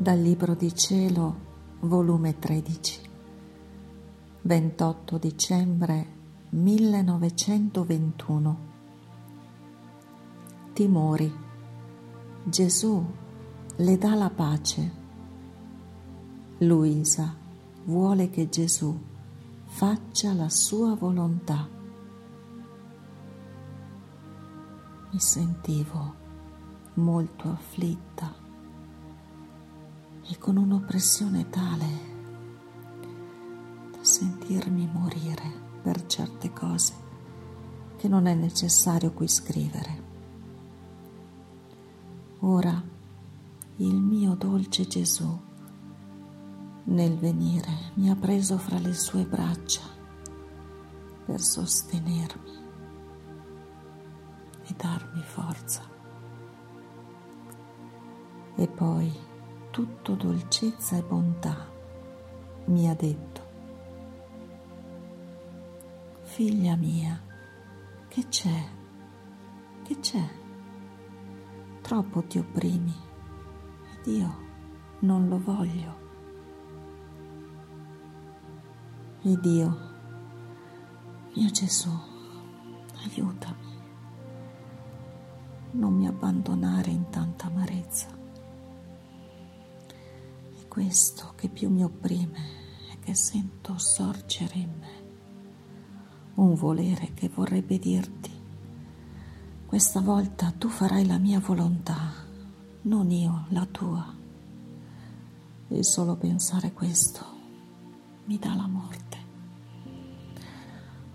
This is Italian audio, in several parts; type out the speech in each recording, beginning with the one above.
Dal Libro di Cielo, volume 13, 28 dicembre 1921. Timori. Gesù le dà la pace. Luisa vuole che Gesù faccia la sua volontà. Mi sentivo molto afflitta e con un'oppressione tale da sentirmi morire per certe cose che non è necessario qui scrivere. Ora il mio dolce Gesù nel venire mi ha preso fra le sue braccia per sostenermi e darmi forza. E poi tutto dolcezza e bontà, mi ha detto, figlia mia, che c'è? Che c'è? Troppo ti opprimi ed io non lo voglio. Ed io, mio Gesù, aiutami, non mi abbandonare in tanta amarezza questo che più mi opprime e che sento sorgere in me. Un volere che vorrebbe dirti, questa volta tu farai la mia volontà, non io la tua. E solo pensare questo mi dà la morte.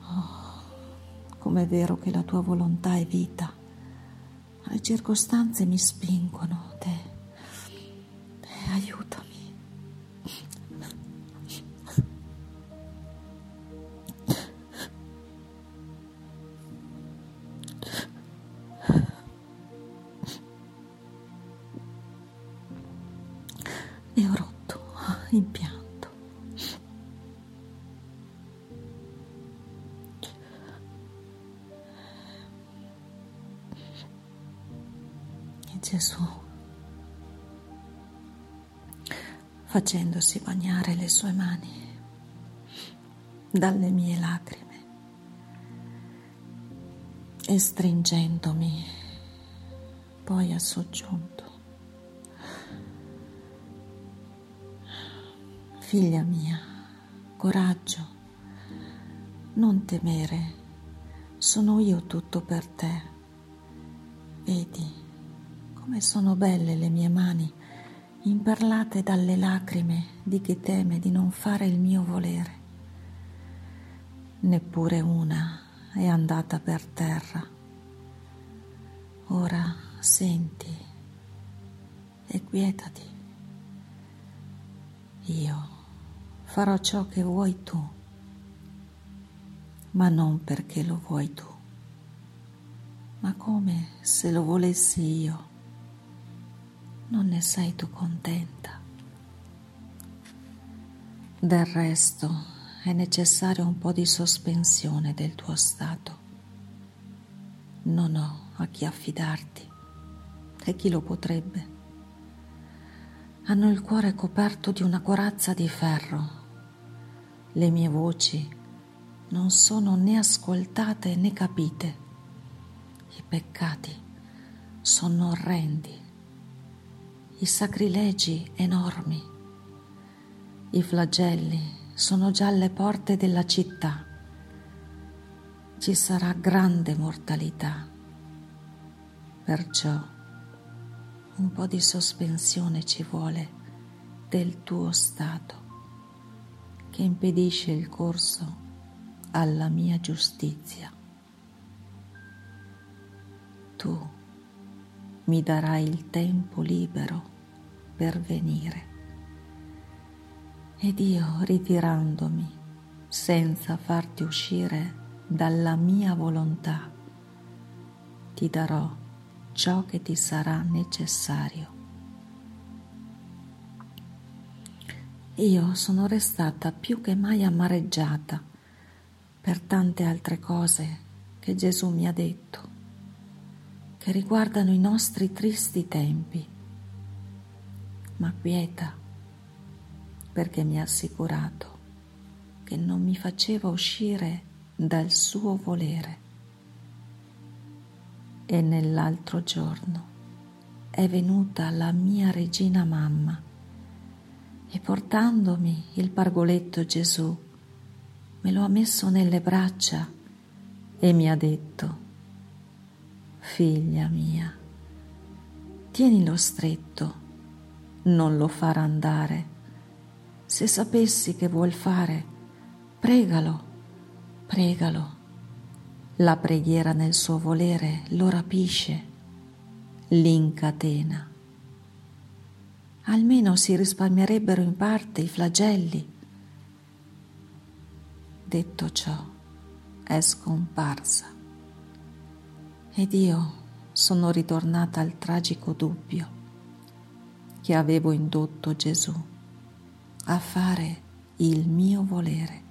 Oh, com'è vero che la tua volontà è vita, ma le circostanze mi spingono, e ho rotto in pianto. E Gesù, facendosi bagnare le sue mani dalle mie lacrime e stringendomi, poi ha soggiunto. Figlia mia, coraggio, non temere, sono io tutto per te. Vedi come sono belle le mie mani, imperlate dalle lacrime di chi teme di non fare il mio volere. Neppure una è andata per terra. Ora senti e quietati. Io farò ciò che vuoi tu, ma non perché lo vuoi tu, ma come se lo volessi io. Non ne sei tu contenta. Del resto è necessario un po' di sospensione del tuo stato. Non ho a chi affidarti e chi lo potrebbe. Hanno il cuore coperto di una corazza di ferro le mie voci non sono né ascoltate né capite. I peccati sono orrendi, i sacrilegi enormi, i flagelli sono già alle porte della città. Ci sarà grande mortalità. Perciò un po' di sospensione ci vuole del tuo stato che impedisce il corso alla mia giustizia. Tu mi darai il tempo libero per venire ed io ritirandomi senza farti uscire dalla mia volontà ti darò ciò che ti sarà necessario. Io sono restata più che mai amareggiata per tante altre cose che Gesù mi ha detto, che riguardano i nostri tristi tempi. ma quieta, perché mi ha assicurato che non mi faceva uscire dal suo volere. E nell'altro giorno è venuta la mia regina mamma e portandomi il pargoletto Gesù me lo ha messo nelle braccia e mi ha detto, figlia mia, tienilo stretto, non lo far andare. Se sapessi che vuol fare, pregalo, pregalo. La preghiera nel suo volere lo rapisce, l'incatena. Almeno si risparmierebbero in parte i flagelli. Detto ciò, è scomparsa ed io sono ritornata al tragico dubbio che avevo indotto Gesù a fare il mio volere.